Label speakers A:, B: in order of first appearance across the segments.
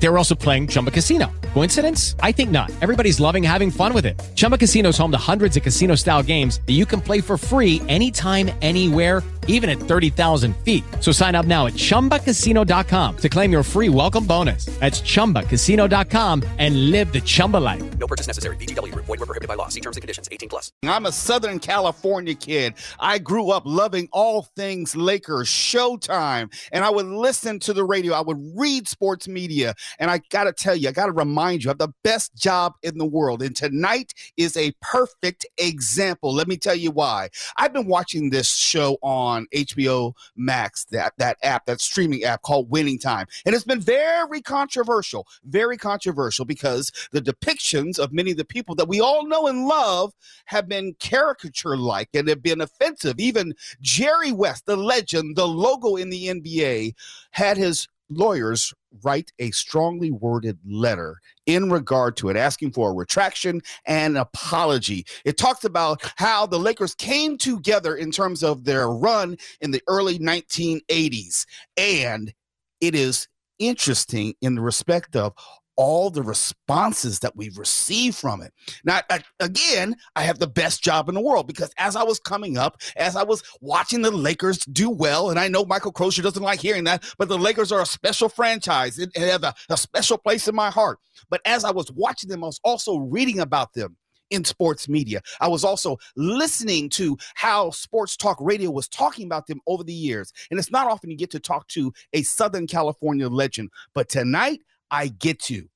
A: They were also playing Chumba Casino. Coincidence? I think not. Everybody's loving having fun with it. Chumba Casino is home to hundreds of casino style games that you can play for free anytime, anywhere, even at 30,000 feet. So sign up now at chumbacasino.com to claim your free welcome bonus. That's chumbacasino.com and live the Chumba life.
B: No purchase necessary. VGW Group. Void were prohibited by law. See terms and conditions. 18 plus.
C: I'm a Southern California kid. I grew up loving all things Lakers, Showtime, and I would listen to the radio. I would read sports media, and I got to tell you, I got to remind you, I have the best job in the world, and tonight is a perfect example. Let me tell you why. I've been watching this show on HBO Max, that that app, that streaming app called Winning Time, and it's been very controversial, very controversial because the depictions of many of the people that we all know and love have been caricature like and have been offensive. Even Jerry West, the legend, the logo in the NBA, had his lawyers write a strongly worded letter in regard to it, asking for a retraction and apology. It talks about how the Lakers came together in terms of their run in the early 1980s. And it is interesting in the respect of all the responses that we've received from it. Now, I, again, I have the best job in the world because as I was coming up, as I was watching the Lakers do well, and I know Michael Crozier doesn't like hearing that, but the Lakers are a special franchise. It have a, a special place in my heart. But as I was watching them, I was also reading about them in sports media. I was also listening to how sports talk radio was talking about them over the years. And it's not often you get to talk to a Southern California legend, but tonight I get you.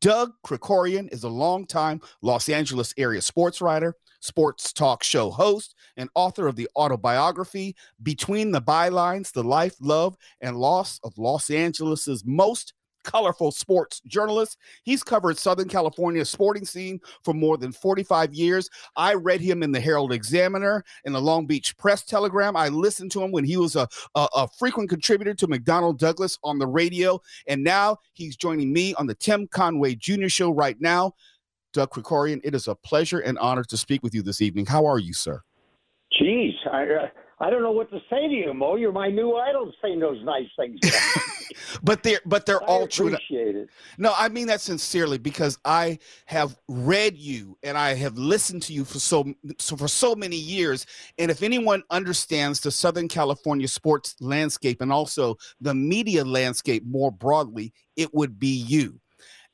C: Doug Krikorian is a longtime Los Angeles area sports writer, sports talk show host, and author of the autobiography Between the Bylines The Life, Love, and Loss of Los Angeles's Most colorful sports journalist. He's covered Southern California's sporting scene for more than 45 years. I read him in the Herald Examiner and the Long Beach Press Telegram. I listened to him when he was a, a, a frequent contributor to McDonnell Douglas on the radio. And now he's joining me on the Tim Conway Jr. Show right now. Doug Krikorian, it is a pleasure and honor to speak with you this evening. How are you, sir?
D: Geez, I, uh, I don't know what to say to you, Mo. You're my new idol saying those nice things.
C: but they're but they're
D: I
C: all true.
D: appreciate it.
C: No, I mean that sincerely because I have read you and I have listened to you for so, so for so many years. And if anyone understands the Southern California sports landscape and also the media landscape more broadly, it would be you.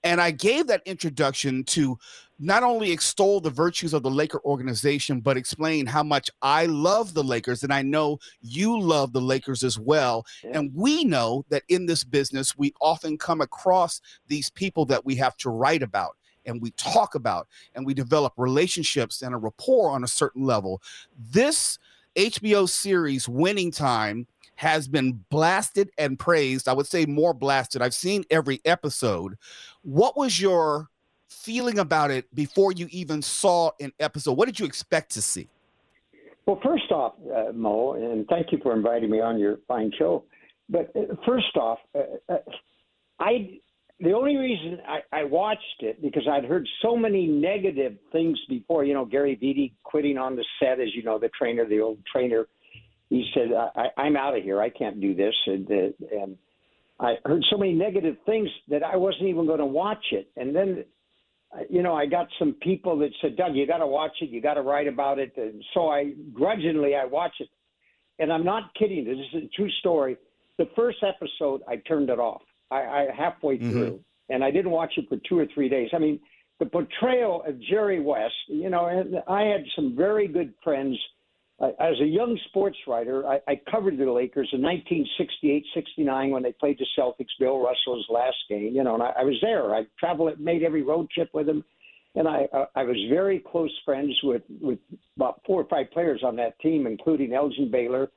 C: And I gave that introduction to not only extol the virtues of the Laker organization, but explain how much I love the Lakers. And I know you love the Lakers as well.
D: Yeah.
C: And we know that in this business, we often come across these people that we have to write about and we talk about and we develop relationships and a rapport on a certain level. This HBO series, Winning Time, has been blasted and praised. I would say more blasted. I've seen every episode. What was your feeling about it before you even saw an episode? What did you expect to see?
D: Well, first off, uh, Mo, and thank you for inviting me on your fine show. But uh, first off, uh, uh, I the only reason I, I watched it because I'd heard so many negative things before. You know, Gary Vitti quitting on the set, as you know, the trainer, the old trainer. He said, I, "I'm out of here. I can't do this," and, uh, and I heard so many negative things that I wasn't even going to watch it. And then you know, I got some people that said, Doug, you got to watch it. You got to write about it. And so I grudgingly I watched it, and I'm not kidding. This is a true story. The first episode, I turned it off. I, I halfway
C: Mhm.
D: through, and I didn't watch it for two or three days. I mean, the portrayal of Jerry West. You know, and I had some very good friends. Uh, as a young sports writer, I, I covered the Lakers in 1968-69 when they played the Celtics. Bill Russell's last game, you know, and I, I was there. I traveled, made every road trip with him, and I uh, I was very close friends with with about four or five players on that team, including Elgin Baylor,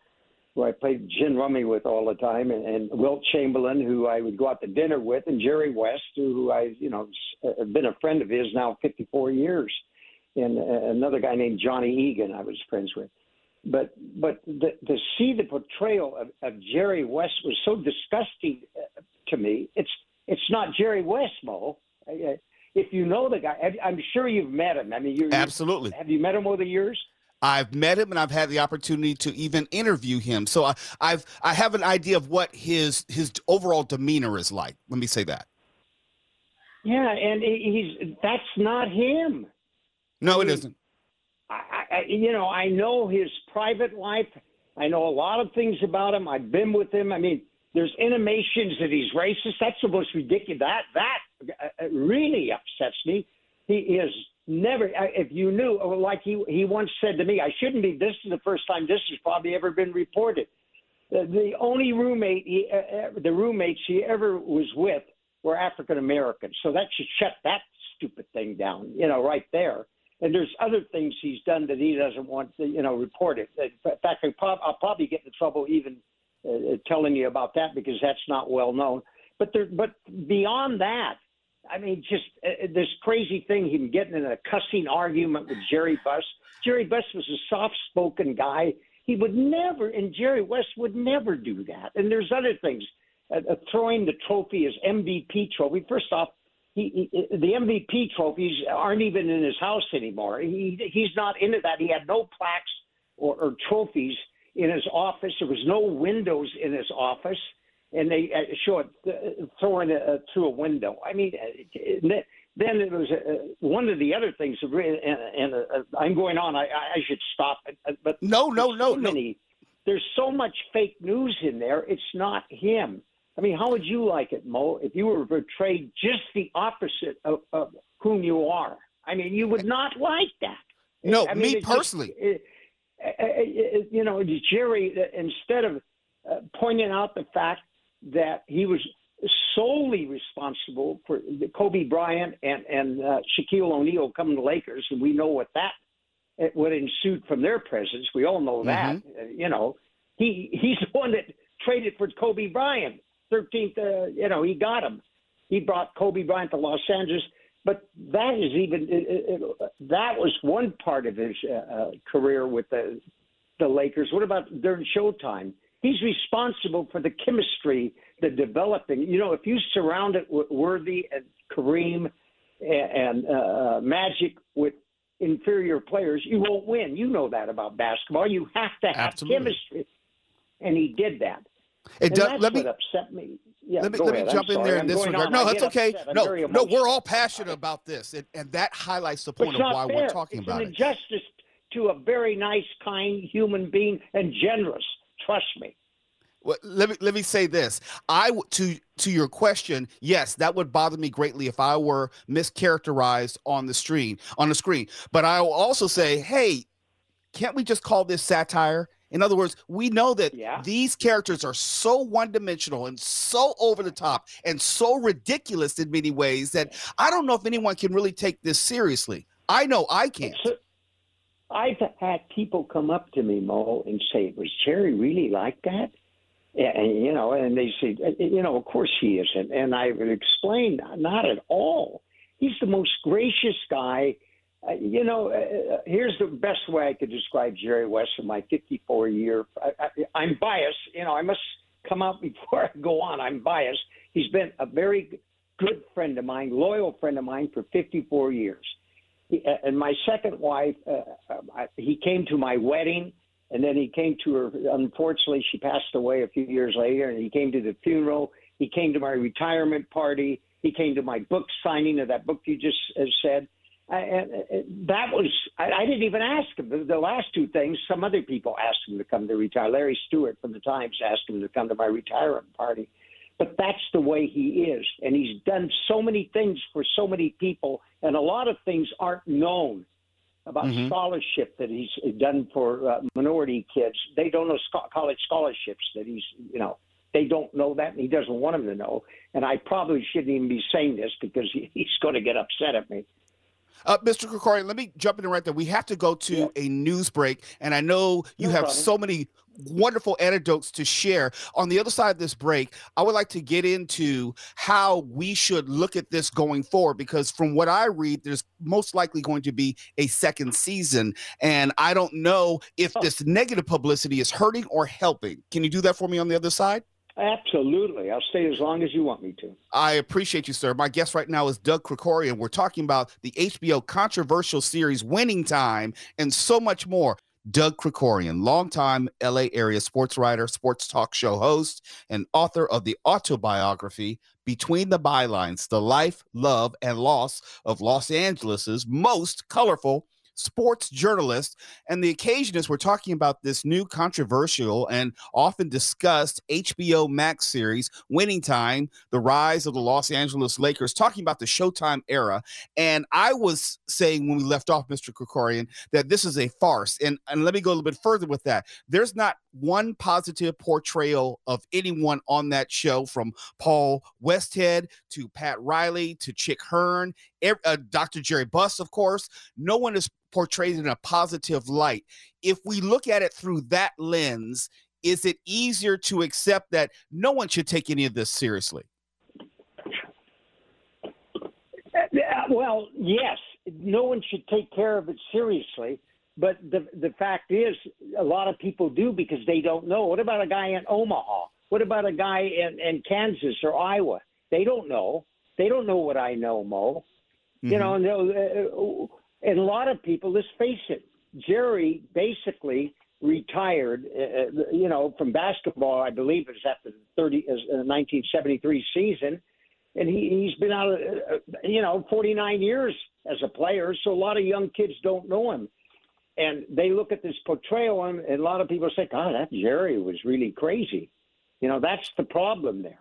D: who I played gin rummy with all the time, and, and Wilt Chamberlain, who I would go out to dinner with, and Jerry West, who I you know have been a friend of his now 54 years, and uh, another guy named Johnny Egan I was friends with but but the, to see the portrayal of, of Jerry West was so disgusting uh, to me. It's it's not Jerry West, Mo. If you know the guy, I'm sure you've met him. I mean, you
C: absolutely.
D: Have you met him over the years?
C: I've met him and I've had the opportunity to even interview him. So I, I've I have an idea of what his his overall demeanor is like. Let me say that.
D: Yeah, and he's that's not him.
C: No, it isn't.
D: I, I, you know, I know his private life. I know a lot of things about him. I've been with him. I mean, there's intimations that he's racist. That's the most ridiculous. That that uh, really upsets me. He is never. If you knew, like he he once said to me, I shouldn't be. This is the first time this has probably ever been reported. The, only roommate, he, uh, the roommates he ever was with were African Americans. So that should shut that stupid thing down. You know, right there. And there's other things he's done that he doesn't want to, you know, reported. In fact, I'll probably get in trouble even uh, telling you about that because that's not well known. But there, but beyond that, I mean, just uh, this crazy thing, him getting in a cussing argument with Jerry Buss. Jerry Buss was a soft-spoken guy. He would never, and Jerry West would never do that. And there's other things. Uh, uh, throwing the trophy as MVP trophy. First off, he, he, the MVP trophies aren't even in his house anymore. He he's not into that. He had no plaques or, or trophies in his office. There was no windows in his office and they uh, show it uh, throwing it uh, through a window. I mean, then it was one of the other things. And, and I'm going on. I, I should stop. But
C: no, no, no,
D: so many, There's so much fake news in there. It's not him. I mean, how would you like it, Mo, if you were portrayed just the opposite of, of whom you are? I mean, you would not like that.
C: No,
D: I
C: mean, me personally. Just, it,
D: it, you know, Jerry, instead of uh, pointing out the fact that he was solely responsible for Kobe Bryant and and uh, Shaquille O'Neal coming to Lakers, and we know what that what ensued from their presence. We all know that. Mm-hmm. Uh, you know, he he's the one that traded for Kobe Bryant. Thirteenth, uh, you know, he got him. He brought Kobe Bryant to Los Angeles. But that is even it, it, that was one part of his uh, uh, career with the the Lakers. What about during Showtime? He's responsible for the chemistry, the developing. You know, if you surround it with Worthy and Kareem and, and uh, Magic with inferior players, you won't win. You know that about basketball. You have to have Absolutely. chemistry, and he did that.
C: It
D: does,
C: let
D: what upset me. Yeah,
C: let me let
D: ahead.
C: me jump
D: I'm
C: in there in this regard.
D: On.
C: No, that's okay. No, no, we're all passionate
D: about,
C: about this, and, and that highlights the point
D: of
C: why
D: fair.
C: we're talking
D: it's
C: about
D: an
C: it.
D: Injustice to a very nice, kind human being and generous. Trust me.
C: Well, let me let me say this. I to to your question, yes, that would bother me greatly if I were mischaracterized on the screen on the screen. But I will also say, hey, can't we just call this satire? In other words, we know that
D: yeah.
C: these characters are so one dimensional and so over the top and so ridiculous in many ways that I don't know if anyone can really take this seriously. I know I can't.
D: I've had people come up to me, Mo, and say, "Was Jerry really like that?" And you know, and they say, uh, "You know, of course he isn't." And I would explain, not at all. He's the most gracious guy. Uh, you know, uh, uh here's the best way I could describe Jerry West in my 54 year. I, I, I'm biased. You know, I must come out before I go on. I'm biased. He's been a very good friend of mine, loyal friend of mine for 54 years. He, uh, and my second wife, uh, uh, he came to my wedding, and then he came to her. Unfortunately, she passed away a few years later, and he came to the funeral. He came to my retirement party. He came to my book signing of that book you just said. And that was I, I didn't even ask him. The, the last two things, some other people asked him to come to retire. Larry Stewart from the Times asked him to come to my retirement party. But that's the way he is. And he's done so many things for so many people, and a lot of things aren't known about mm-hmm. scholarship that he's done for uh, minority kids. They don't know sco- college scholarships that he's, you know, they don't know that, and he doesn't want them to know. And I probably shouldn't even be saying this because he, he's going to get upset at me.
C: Uh, Mr. Krikorian, let me jump in right there. We have to go to yeah. a news break, and I know you no have problem. so many wonderful anecdotes to share. On the other side of this break, I would like to get into how we should look at this going forward because from what I read, there's most likely going to be a second season. And I don't know if oh. this negative publicity is hurting or helping. Can you do that for me on the other side?
D: Absolutely. I'll stay as long as you want me to.
C: I appreciate you, sir. My guest right now is Doug Krikorian. We're talking about the HBO controversial series Winning Time and so much more. Doug Krikorian, longtime LA area sports writer, sports talk show host, and author of the autobiography Between the Bylines The Life, Love, and Loss of Los Angeles's Most Colorful sports journalist. And the occasion is we're talking about this new controversial and often discussed HBO Max series, Winning Time, The Rise of the Los Angeles Lakers, talking about the Showtime era. And I was saying when we left off, Mr. Krikorian, that this is a farce. And, and let me go a little bit further with that. There's not one positive portrayal of anyone on that show from Paul Westhead to Pat Riley to Chick Hearn, uh, Dr. Jerry Buss, of course. No one is portrayed in a positive light. If we look at it through that lens, is it easier to accept that no one should take any of this seriously?
D: Uh, well, yes, no one should take care of it seriously. But the the fact is, a lot of people do because they don't know. What about a guy in Omaha? What about a guy in, in Kansas or Iowa? They don't know. They don't know what I know, Mo. Mm-hmm. You know, and, uh, a lot of people. Let's face it. Jerry basically retired, uh, uh you know, from basketball. I believe it was after the 30, uh, 1973 season, and he, he's been out, uh, you know, 49 years as a player. So a lot of young kids don't know him and they look at this portrayal, and, and a lot of people say, "God, that Jerry was really crazy." You know, that's the problem there.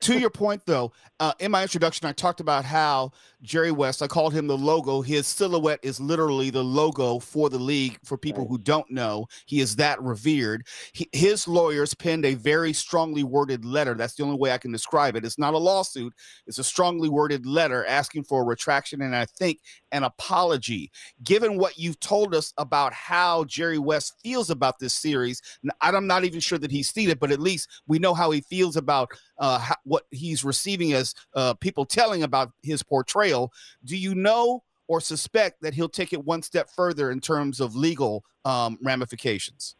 C: To your point, though, uh, in my introduction, I talked about how Jerry West, I called him the logo. His silhouette is literally the logo for the league. For people right. who don't know, he is that revered. He, his lawyers penned a very strongly worded letter. That's the only way I can describe it. It's not a lawsuit, it's a strongly worded letter asking for a retraction and I think an apology. Given what you've told us about how Jerry West feels about this series, I'm not even sure that he's seen it, but at least we know how he feels about uh, how, what he's receiving as uh, people telling about his portrayal. Do you know or suspect that he'll take it one step further in terms of legal um, ramifications?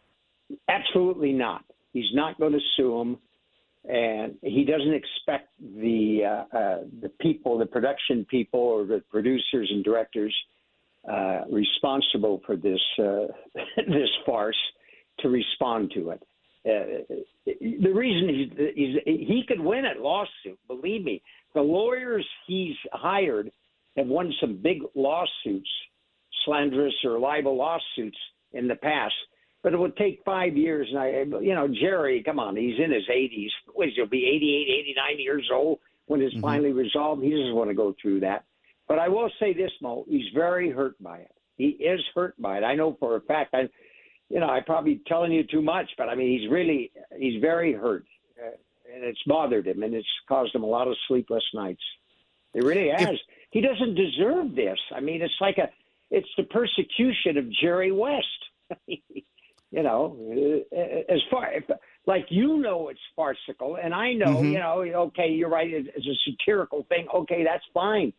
D: Absolutely not. He's not going to sue him, and he doesn't expect the uh, uh, the people, the production people, or the producers and directors uh, responsible for this uh, this farce to respond to it. Uh, the reason he's, he's he could win a lawsuit. Believe me, the lawyers he's hired have won some big lawsuits, slanderous or libel lawsuits in the past. But it would take five years. And I, you know, Jerry, come on, he's in his 80s. What he'll be 88, 89 years old when it's mm-hmm. finally resolved. He doesn't want to go through that. But I will say this, Mo, he's very hurt by it. He is hurt by it. I know for a fact. I, you know, I'm probably telling you too much, but I mean, he's really, he's very hurt, uh, and it's bothered him, and it's caused him a lot of sleepless nights. It really has. If, he doesn't deserve this. I mean, it's like a, it's the persecution of Jerry West. you know, uh, as far like you know, it's farcical, and I know, mm-hmm. you know, okay, you're right. It's a satirical thing. Okay, that's fine.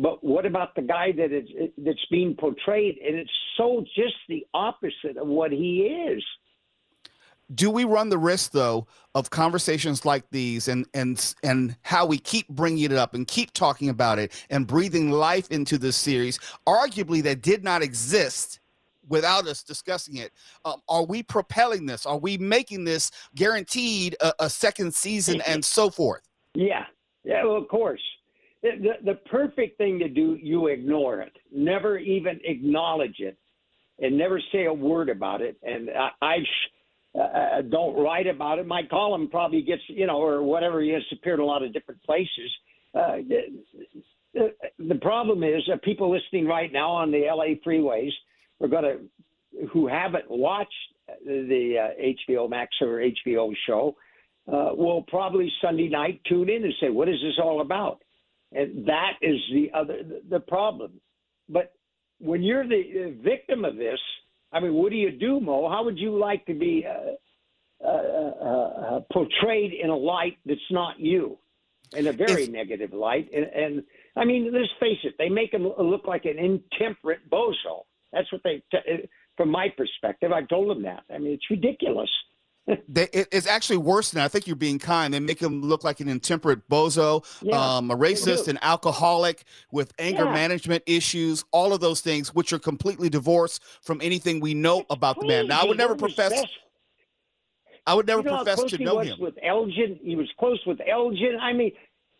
D: But what about the guy that is that's being portrayed, and it's so just the opposite of what he is?
C: Do we run the risk, though, of conversations like these, and and and how we keep bringing it up and keep talking about it and breathing life into this series, arguably that did not exist without us discussing it. Um, are we propelling this? Are we making this guaranteed a, a second season and so forth?
D: Yeah, yeah, well, of course the, the perfect thing to do, you ignore it. Never even acknowledge it and never say a word about it. And I, I uh, uh, don't write about it. My column probably gets, you know, or whatever, he has appeared in a lot of different places. Uh, the, the problem is uh, people listening right now on the LA freeways are going to, who haven't watched the uh, HBO Max or HBO show, uh, will probably Sunday night tune in and say, "What is this all about?" And that is the other the problem. But when you're the victim of this, I mean, what do you do, Mo? How would you like to be uh, uh, uh, uh portrayed in a light that's not you, in a very it's, negative light? And, and, I mean, let's face it, they make him look like an intemperate bozo. That's what they, t- from my perspective, I've told them that. I mean, it's ridiculous.
C: They, it, it's actually worse than that. I think you're being kind. They make him look like an intemperate bozo,
D: Yeah,
C: um, a racist, an alcoholic with anger
D: Yeah.
C: management issues, all of those things, which are completely divorced from anything we know about the man. Now, I would never
D: One of his
C: profess. I would never
D: you know
C: profess to
D: he
C: know
D: was
C: him.
D: with Elgin. He was close with Elgin. I mean,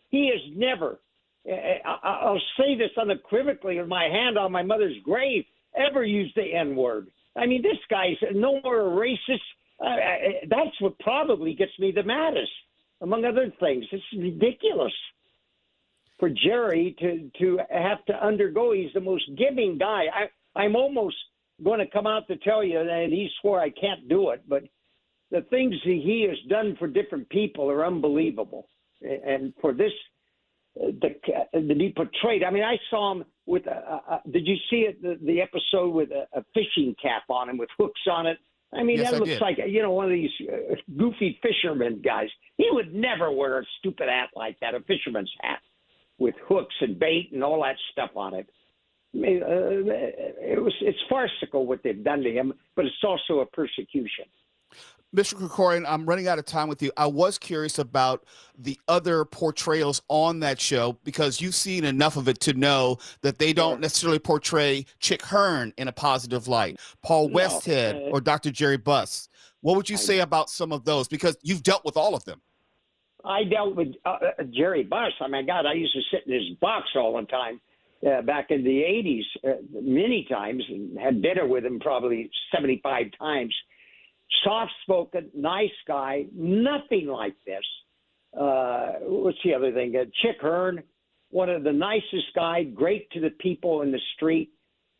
D: he has never. I, I- I'll say this unequivocally with my hand on my mother's grave. Ever used the N word? I mean, this guy's no more a racist. Uh, that's what probably gets me the maddest, among other things. It's ridiculous for Jerry to to have to undergo. He's the most giving guy. I I'm almost going to come out to tell you, and he swore I can't do it, but the things that he has done for different people are unbelievable. And for this uh, the, to be portrayed, I mean, I saw him with. A, a, a- did you see it? The, the episode with a, a fishing cap on him with hooks on it. I mean,
C: Yes,
D: that
C: I
D: looks
C: did.
D: like you know one of these uh, goofy fisherman guys. He would never wear a stupid hat like that, a fisherman's hat with hooks and bait and all that stuff on it. I mean, uh, it was it's farcical what they've done to him, but it's also a persecution.
C: Mr. Krikorian, I'm running out of time with you. I was curious about the other portrayals on that show because you've seen enough of it to know that they don't necessarily portray Chick Hearn in a positive light, Paul
D: No,
C: Westhead
D: uh,
C: or Dr. Jerry Buss. What would you say about some of those? Because you've dealt with all of them.
D: I dealt with uh, uh, Jerry Buss. I mean, God, I used to sit in his box all the time uh, back in the '80s, uh, many times, and had dinner with him probably 75 times. Soft-spoken, nice guy, nothing like this. Uh, what's the other thing? Uh, Chick Hearn, one of the nicest guy, great to the people in the street.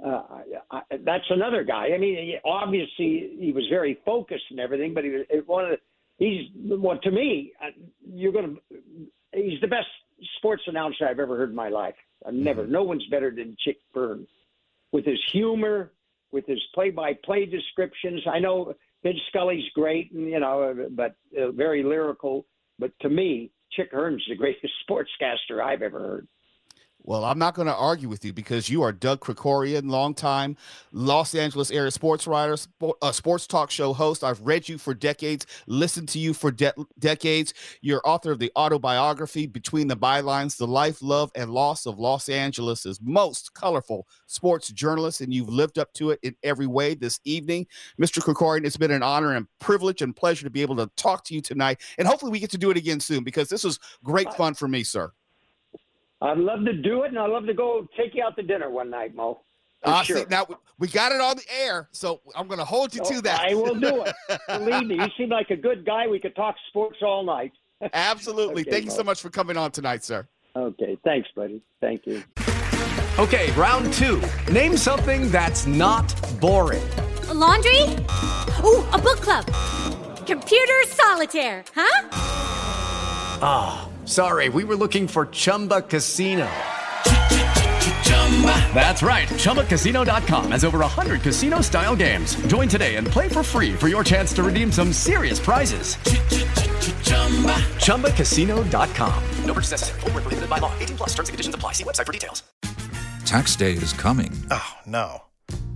D: Uh, I, I, that's another guy. I mean, obviously he was very focused and everything, but he was one of the he's well to me uh, you're to he's the best sports announcer i've ever heard in my life i've never no one's better than chick hearn with his humor with his play-by-play descriptions i know vince scully's great and you know but uh, very lyrical. But to me chick hearn's the greatest sportscaster i've ever heard
C: Well, I'm not going to argue with you because you are Doug Krikorian, longtime Los Angeles area sports writer, sport, uh, sports talk show host. I've read you for decades, listened to you for de- decades. You're author of the autobiography Between the Bylines: The Life, Love, and Loss of Los Angeles' most colorful sports journalist, and you've lived up to it in every way. This evening, Mr. Krikorian, it's been an honor and privilege and pleasure to be able to talk to you tonight, and hopefully we get to do it again soon because this was great fun for me, sir.
D: I'd love to do it and i'd love to go take you out to dinner one night mo
C: Uh,
D: sure.
C: see, now we- we got it on the air, so I'm going to hold you
D: Oh,
C: to that.
D: I will do it. Believe me, you seem like a good guy. We could talk sports all night.
C: Absolutely.
D: Okay,
C: Thank you so much for coming on tonight, sir.
D: Okay, thanks, buddy. Thank you.
E: Okay, round two. Name something that's not boring.
F: A laundry? Ooh, a book club. Computer solitaire, huh?
E: Sorry, we were looking for Chumba Casino. That's right. ChumbaCasino.com has over 100 casino style games. Join today and play for free for your chance to redeem some serious prizes. ChumbaCasino.com.
B: No purchase necessary. Void where prohibited by law. 18 plus terms and conditions apply. See website for details.
G: Tax day is coming.
H: Oh, no.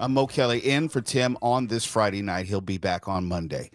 C: I'm Mo Kelly in for Tim on this Friday night. He'll be back on Monday.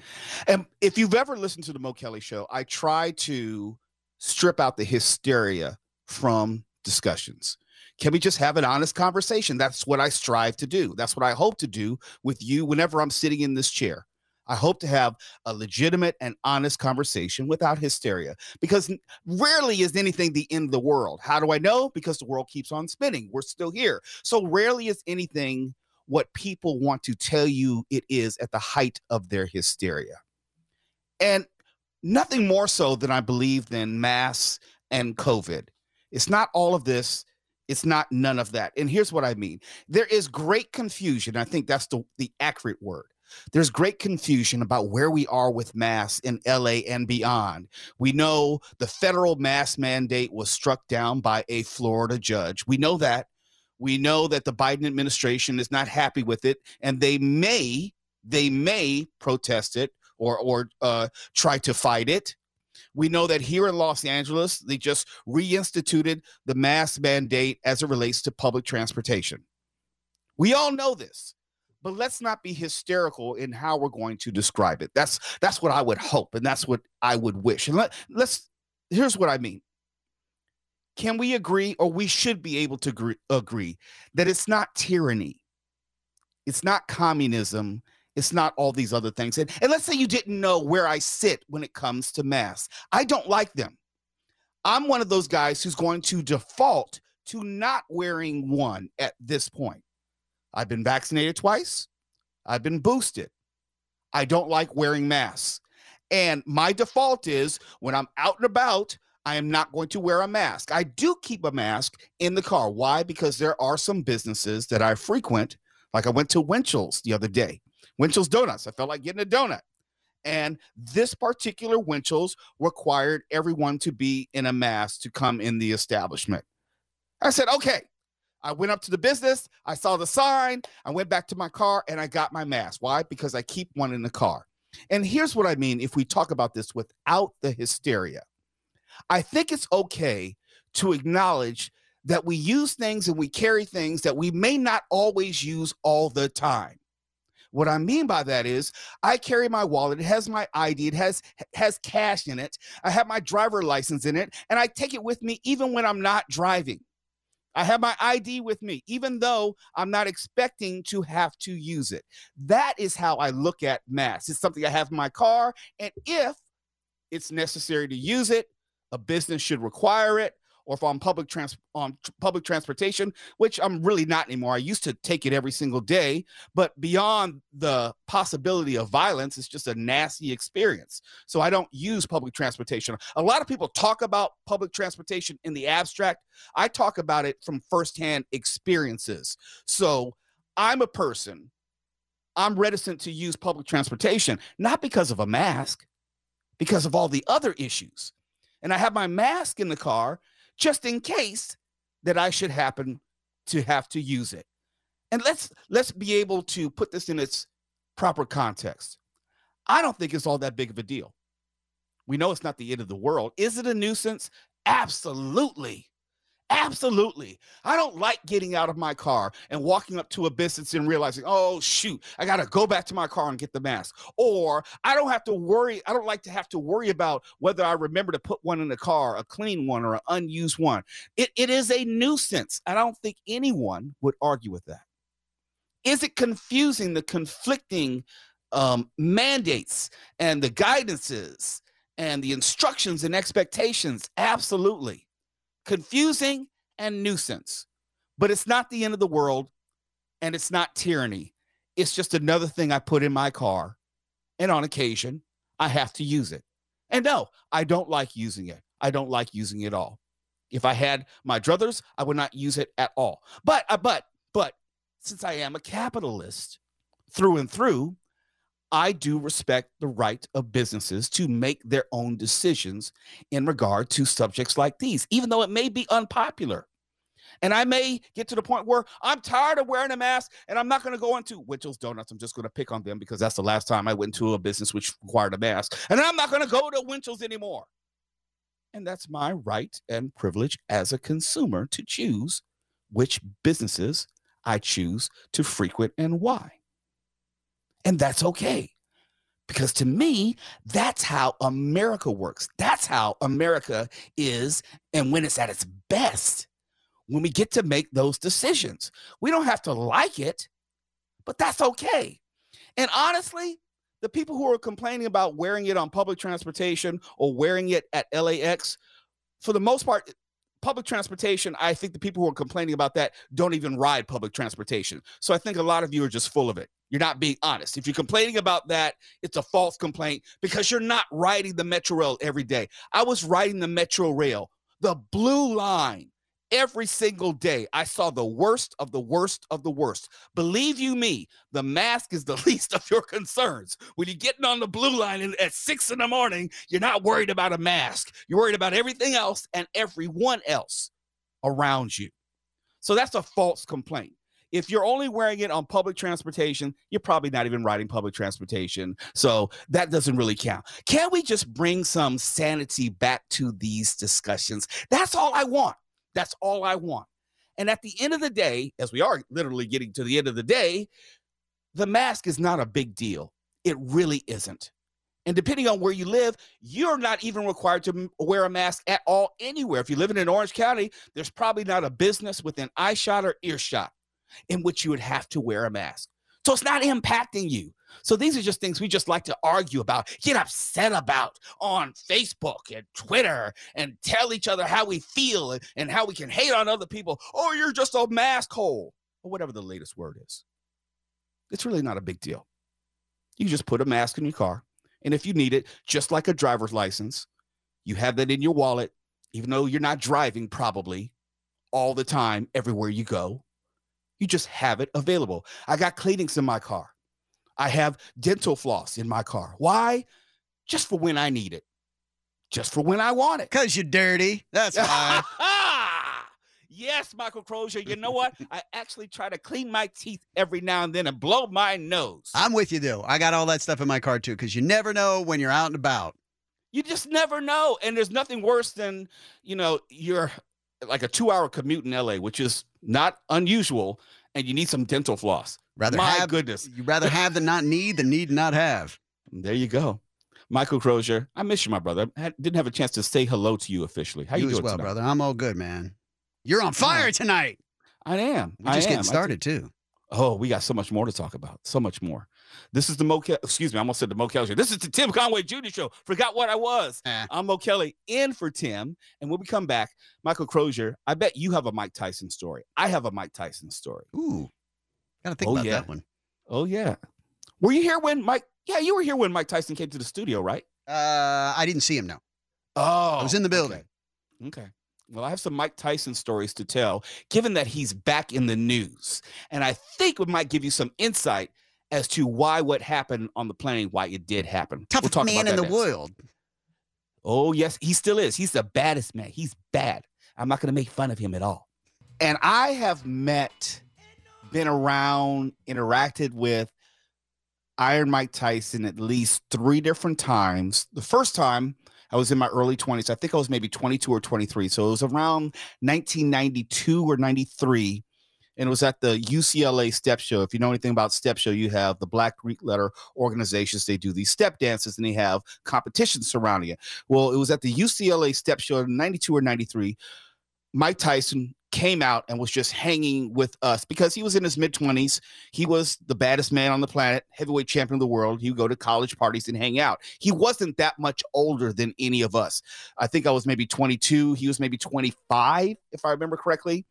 C: And if you've ever listened to the Mo Kelly show, I try to strip out the hysteria from discussions. Can we just have an honest conversation? That's what I strive to do. That's what I hope to do with you whenever I'm sitting in this chair. I hope to have a legitimate and honest conversation without hysteria because rarely is anything the end of the world. How do I know? Because the world keeps on spinning. We're still here. So rarely is anything what people want to tell you it is at the height of their hysteria. And nothing more so than I believe than mass and COVID. It's not all of this. It's not none of that. And here's what I mean there is great confusion. I think that's the, the accurate word. There's great confusion about where we are with masks in LA and beyond. We know the federal mask mandate was struck down by a Florida judge. We know that. We know that the Biden administration is not happy with it, and they may they may protest it or or uh, try to fight it. We know that here in Los Angeles, they just reinstituted the mask mandate as it relates to public transportation. We all know this, but let's not be hysterical in how we're going to describe it. That's that's what I would hope, and that's what I would wish. And let, let's here's what I mean. Can we agree, or we should be able to agree, agree that it's not tyranny, it's not communism, it's not all these other things. And, and let's say you didn't know where I sit when it comes to masks. I don't like them. I'm one of those guys who's going to default to not wearing one at this point. I've been vaccinated twice. I've been boosted. I don't like wearing masks. And my default is when I'm out and about, I am not going to wear a mask. I do keep a mask in the car. Why? Because there are some businesses that I frequent. Like I went to Winchell's the other day, Winchell's Donuts. I felt like getting a donut. And this particular Winchell's required everyone to be in a mask to come in the establishment. I said, okay. I went up to the business. I saw the sign. I went back to my car and I got my mask. Why? Because I keep one in the car. And here's what I mean if we talk about this without the hysteria. I think it's okay to acknowledge that we use things and we carry things that we may not always use all the time. What I mean by that is I carry my wallet, it has my ID, it has has cash in it. I have my driver license in it, and I take it with me even when I'm not driving. I have my ID with me, even though I'm not expecting to have to use it. That is how I look at masks. It's something I have in my car, and if it's necessary to use it, a business should require it. Or if I'm public trans on tr- public transportation, which I'm really not anymore. I used to take it every single day, but beyond the possibility of violence, it's just a nasty experience. So I don't use public transportation. A lot of people talk about public transportation in the abstract. I talk about it from firsthand experiences. So I'm a person, I'm reticent to use public transportation, not because of a mask, because of all the other issues. And I have my mask in the car just in case that I should happen to have to use it. And let's let's be able to put this in its proper context. I don't think it's all that big of a deal. We know it's not the end of the world. Is it a nuisance? Absolutely. Absolutely. I don't like getting out of my car and walking up to a business and realizing, oh, shoot, I got to go back to my car and get the mask. Or I don't have to worry. I don't like to have to worry about whether I remember to put one in the car, a clean one or an unused one. It, it is a nuisance. I don't think anyone would argue with that. Is it confusing the conflicting um, mandates and the guidances and the instructions and expectations? Absolutely confusing and nuisance, but it's not the end of the world and it's not tyranny. It's just another thing I put in my car. And on occasion, I have to use it. And no, I don't like using it. I don't like using it all. If I had my druthers, I would not use it at all. But, uh, but, but since I am a capitalist through and through, I do respect the right of businesses to make their own decisions in regard to subjects like these, even though it may be unpopular. And I may get to the point where I'm tired of wearing a mask and I'm not going to go into Winchell's Donuts. I'm just going to pick on them because that's the last time I went to a business which required a mask. And I'm not going to go to Winchell's anymore. And that's my right and privilege as a consumer to choose which businesses I choose to frequent and why. And that's okay. Because to me, that's how America works. That's how America is. And when it's at its best, when we get to make those decisions, we don't have to like it, but that's okay. And honestly, the people who are complaining about wearing it on public transportation or wearing it at LAX, for the most part, public transportation, I think the people who are complaining about that don't even ride public transportation. So I think a lot of you are just full of it. You're not being honest. If you're complaining about that, it's a false complaint because you're not riding the Metro Rail every day. I was riding the Metro Rail, the blue line, every single day I saw the worst of the worst of the worst. Believe you me, the mask is the least of your concerns. When you're getting on the blue line at six in the morning, you're not worried about a mask. You're worried about everything else and everyone else around you. So that's a false complaint. If you're only wearing it on public transportation, you're probably not even riding public transportation. So that doesn't really count. Can we just bring some sanity back to these discussions? That's all I want. That's all I want. And at the end of the day, as we are literally getting to the end of the day, the mask is not a big deal. It really isn't. And depending on where you live, you're not even required to wear a mask at all anywhere. If you live in Orange County, there's probably not a business within eye shot or earshot in which you would have to wear a mask. So it's not impacting you. So these are just things we just like to argue about, get upset about on Facebook and Twitter and tell each other how we feel and, how we can hate on other people. Oh, you're just a mask hole, or whatever the latest word is. It's really not a big deal. You just put a mask in your car. And if you need it, just like a driver's license, you have that in your wallet, even though you're not driving probably all the time, everywhere you go. You just have it available. I got cleanings in my car. I have dental floss in my car. Why? Just for when I need it. Just for when I want it.
H: Because you're dirty. That's why.
C: yes, Michael Crozier. You know what? I actually try to clean my teeth every now and then and blow my nose.
H: I'm with you, though. I got all that stuff in my car, too, because you never know when you're out and about.
C: You just never know. And there's nothing worse than, you know, you're like a two hour commute in LA, which is not unusual, and you need some dental floss.
H: Rather
C: My
H: have,
C: goodness.
H: You rather have than not need than need not have.
C: There you go. Michael Crozier, I miss you, my brother. I didn't have a chance to say hello to you officially. How you,
H: you as
C: doing
H: well,
C: tonight?
H: brother. I'm all good, man. You're on fire tonight.
C: I am.
H: We're
C: I
H: just
C: am.
H: getting started, too.
C: Oh, we got so much more to talk about. So much more. This is the Mo. Ke- Excuse me, I almost said the Mo Kelly show. This is the Tim Conway Jr. show. Forgot what I was.
H: Eh.
C: I'm Mo Kelly in for Tim, and when we come back, Michael Crozier. I bet you have a Mike Tyson story. I have a Mike Tyson story.
H: Ooh, gotta think
C: Oh,
H: about
C: yeah.
H: that one.
C: Oh yeah. Were you here when Mike? Yeah, you were here when Mike Tyson came to the studio, right?
H: Uh, I didn't see him. No,
C: Oh,
H: I was in the building.
C: Okay. okay. Well, I have some Mike Tyson stories to tell, given that he's back in the news. And I think it might give you some insight as to why what happened on the plane, why it did happen.
H: Toughest
C: talk
H: man in the
C: next.
H: world.
C: Oh, yes, he still is. He's the baddest man. He's bad. I'm not going to make fun of him at all. And I have met, been around, interacted with Iron Mike Tyson at least three different times. The first time I was in my early 20s. I think I was maybe 22 or 23. So it was around 1992 or 93. And it was at the UCLA Step Show. If you know anything about Step Show, you have the Black Greek Letter organizations. They do these step dances and they have competitions surrounding it. Well, it was at the UCLA Step Show in 92 or 93. Mike Tyson came out and was just hanging with us because he was in his mid 20s. He was the baddest man on the planet, heavyweight champion of the world. He would go to college parties and hang out. He wasn't that much older than any of us. I think I was maybe 22. He was maybe 25, if I remember correctly.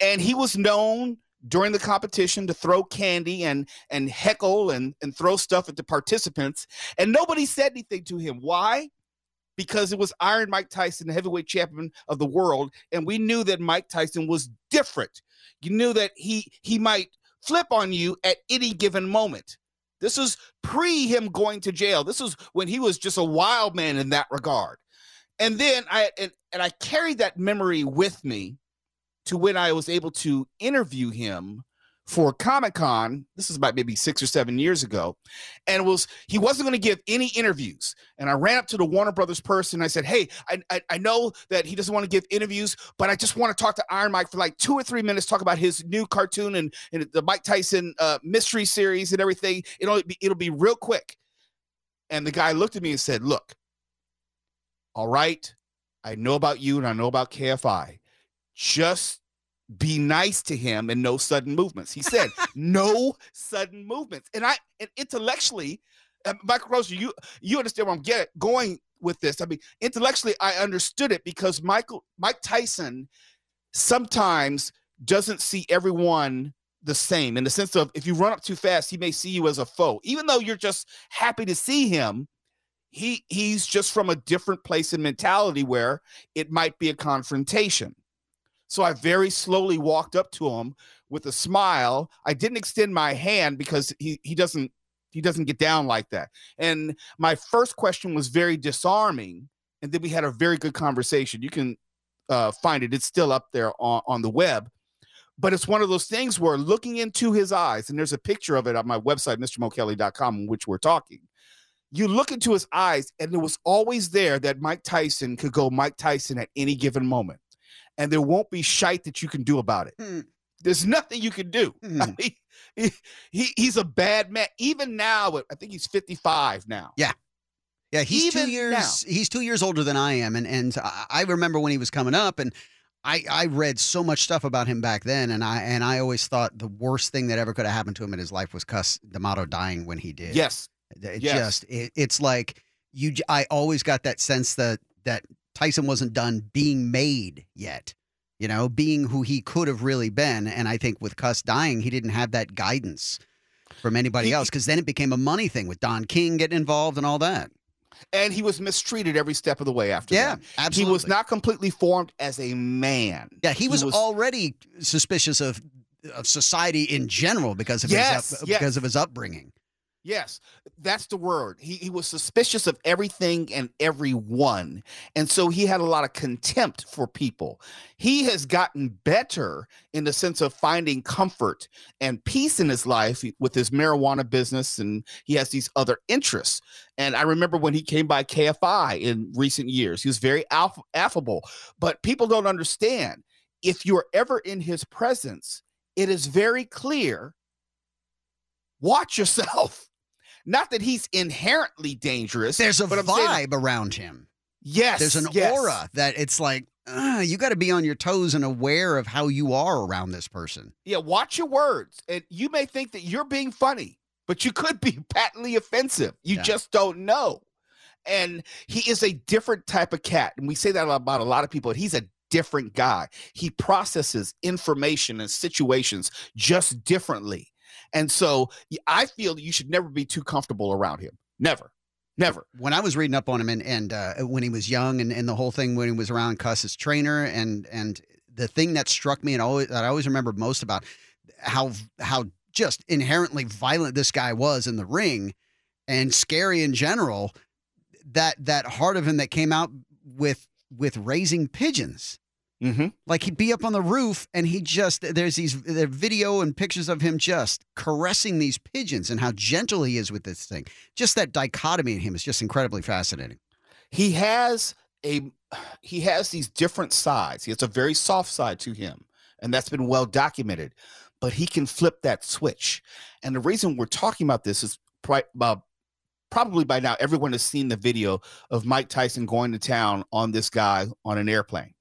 C: And he was known during the competition to throw candy and and heckle and and throw stuff at the participants. And nobody said anything to him. Why? Because it was Iron Mike Tyson, the heavyweight champion of the world, and we knew that Mike Tyson was different. You knew that he he might flip on you at any given moment. This was pre him going to jail. This was when he was just a wild man in that regard. And then I and, and I carried that memory with me to when I was able to interview him for Comic Con. This is about maybe six or seven years ago, and was he wasn't going to give any interviews. And I ran up to the Warner Brothers person. I said, "Hey, I, I I know that he doesn't want to give interviews, but I just want to talk to Iron Mike for like two or three minutes, talk about his new cartoon and and the Mike Tyson uh, mystery series and everything. It'll be it'll be real quick." And the guy looked at me and said, "Look, all right, I know about you and I know about KFI." Just be nice to him and no sudden movements. He said, no sudden movements. And I, and intellectually, uh, Michael Crozier, you, you understand where I'm getting going with this. I mean, intellectually, I understood it because Michael, Mike Tyson sometimes doesn't see everyone the same in the sense of if you run up too fast, he may see you as a foe. Even though you're just happy to see him, he he's just from a different place in mentality where it might be a confrontation. So I very slowly walked up to him with a smile. I didn't extend my hand because he he doesn't he doesn't get down like that. And my first question was very disarming, and then we had a very good conversation. You can uh, find it; it's still up there on, on the web. But it's one of those things where looking into his eyes, and there's a picture of it on my website, MrMoKelly.com, which we're talking. You look into his eyes, and it was always there that Mike Tyson could go Mike Tyson at any given moment, and there won't be shite that you can do about it.
H: Hmm.
C: There's nothing you can do.
H: Hmm.
C: I mean, he, he- he's a bad man. Even now, I think he's 55 now.
H: Yeah. Yeah, he's two years.
C: now.
H: He's two years older than I am, and and I I remember when he was coming up, and I I read so much stuff about him back then, and I and I always thought the worst thing that ever could have happened to him in his life was Cus D'Amato dying when he did.
C: Yes.
H: It
C: Yes.
H: just it, it's like you. I always got that sense that that Tyson wasn't done being made yet. You know, being who he could have really been, and I think with Cus dying, he didn't have that guidance from anybody
C: He-
H: else because then it became a money thing with Don King getting involved and all that.
C: And he was mistreated every step of the way after
H: Yeah,
C: that.
H: absolutely.
C: He was not completely formed as a man.
H: Yeah, he was, already suspicious of of society in general because of
C: Yes,
H: his up,
C: yes.
H: because of his upbringing.
C: Yes, that's the word. He, he was suspicious of everything and everyone. And so he had a lot of contempt for people. He has gotten better in the sense of finding comfort and peace in his life with his marijuana business, and he has these other interests. And I remember when he came by KFI in recent years, he was very aff- affable. But people don't understand if you're ever in his presence, it is very clear watch yourself. Not that he's inherently dangerous.
H: There's a
C: but I'm saying-
H: vibe around him.
C: yes.
H: There's an
C: yes.
H: aura that it's like uh, you got to be on your toes and aware of how you are around this person.
C: Yeah, watch your words. And you may think that you're being funny, but you could be patently offensive. You
H: Yeah.
C: just don't know. And he is a different type of cat. And we say that about a lot of people. He's a different guy. He processes information and situations just differently. And so I feel you should never be too comfortable around him. Never. Never.
H: When I was reading up on him and, and uh, when he was young and, and the whole thing when he was around Cus's trainer and and the thing that struck me and always that I always remember most about how how just inherently violent this guy was in the ring and scary in general that that heart of him that came out with with raising pigeons
C: Mm-hmm.
H: like he'd be up on the roof and he just there's these there video and pictures of him just caressing these pigeons and how gentle he is with this thing. Just that dichotomy in him is just incredibly fascinating.
C: He has a he has these different sides. He has a very soft side to him and that's been well documented but he can flip that switch. And the reason we're talking about this is pri- uh, probably by now everyone has seen the video of mike tyson going to town on this guy on an airplane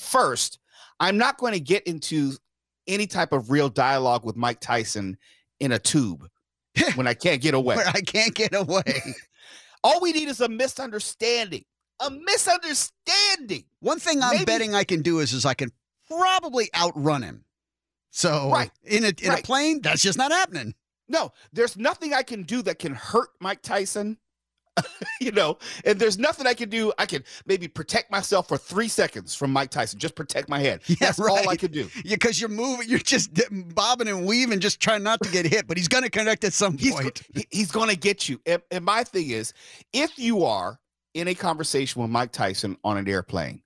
C: first i'm not going to get into any type of real dialogue with mike tyson in a tube when i can't get away.
H: I can't get away.
C: All we need is a misunderstanding a misunderstanding.
H: One thing i'm
C: Maybe-
H: betting i can do is is i can probably outrun him. So
C: Right.
H: in a in a plane that's just not happening.
C: No, there's nothing I can do that can hurt Mike Tyson. you know, and there's nothing I can do. I can maybe protect myself for three seconds from Mike Tyson. Just protect my head.
H: Yeah,
C: That's all I
H: right.
C: can do.
H: Yeah, because you're moving, you're just bobbing and weaving, just trying not to get hit, but he's going to connect at some
C: He's,
H: point.
C: he- he's going to get you. And, and my thing is, if you are in a conversation with Mike Tyson on an airplane,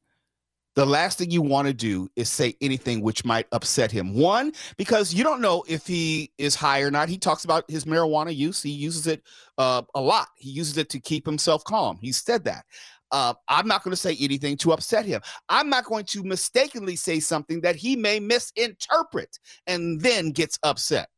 C: the last thing you want to do is say anything which might upset him. One, because you don't know if he is high or not. He talks about his marijuana use. He uses it uh, a lot. He uses it to keep himself calm. He said that. Uh, I'm not going to say anything to upset him. I'm not going to mistakenly say something that he may misinterpret and then gets upset.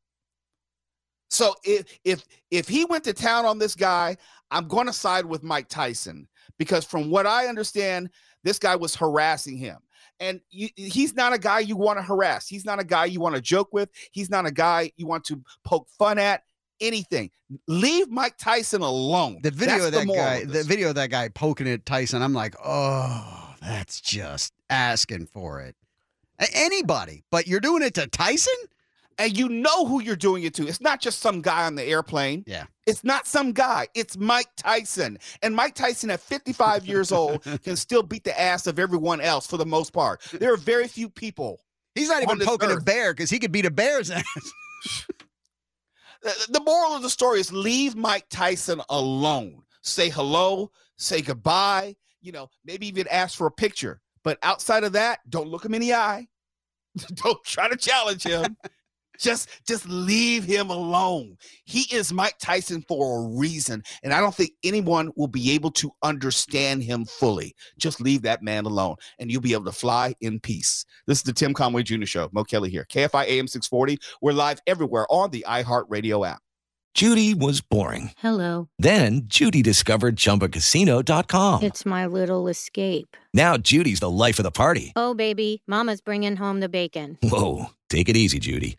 C: So if if if he went to town on this guy, I'm going to side with Mike Tyson because from what I understand, this guy was harassing him. And you, he's not a guy you want to harass. He's not a guy you want to joke with. He's not a guy you want to poke fun at. Anything. Leave Mike Tyson alone.
H: The video
C: That's
H: of that guy,
C: of
H: the video of that guy poking at Tyson, I'm like, oh, that's just asking for it. Anybody, but you're doing it to Tyson?
C: And you know who you're doing it to. It's not just some guy on the airplane.
H: Yeah.
C: It's not some guy. It's Mike Tyson. And Mike Tyson at 55 years old can still beat the ass of everyone else for the most part. There are very few people.
H: He's not even poking a bear because he could beat a bear's ass.
C: The, the moral of the story is leave Mike Tyson alone. Say hello, say goodbye, you know, maybe even ask for a picture. But outside of that, don't look him in the eye. don't try to challenge him. Just just leave him alone. He is Mike Tyson for a reason, and I don't think anyone will be able to understand him fully. Just leave that man alone, and you'll be able to fly in peace. This is the Tim Conway Jr. Show. Mo Kelly here, KFI AM 640. We're live everywhere on the iHeartRadio app.
I: Judy was boring.
F: Hello.
I: Then Judy discovered ChumbaCasino.com.
F: It's my little escape.
I: Now Judy's the life of the party.
F: Oh, baby, Mama's bringing home the bacon.
I: Whoa, take it easy, Judy.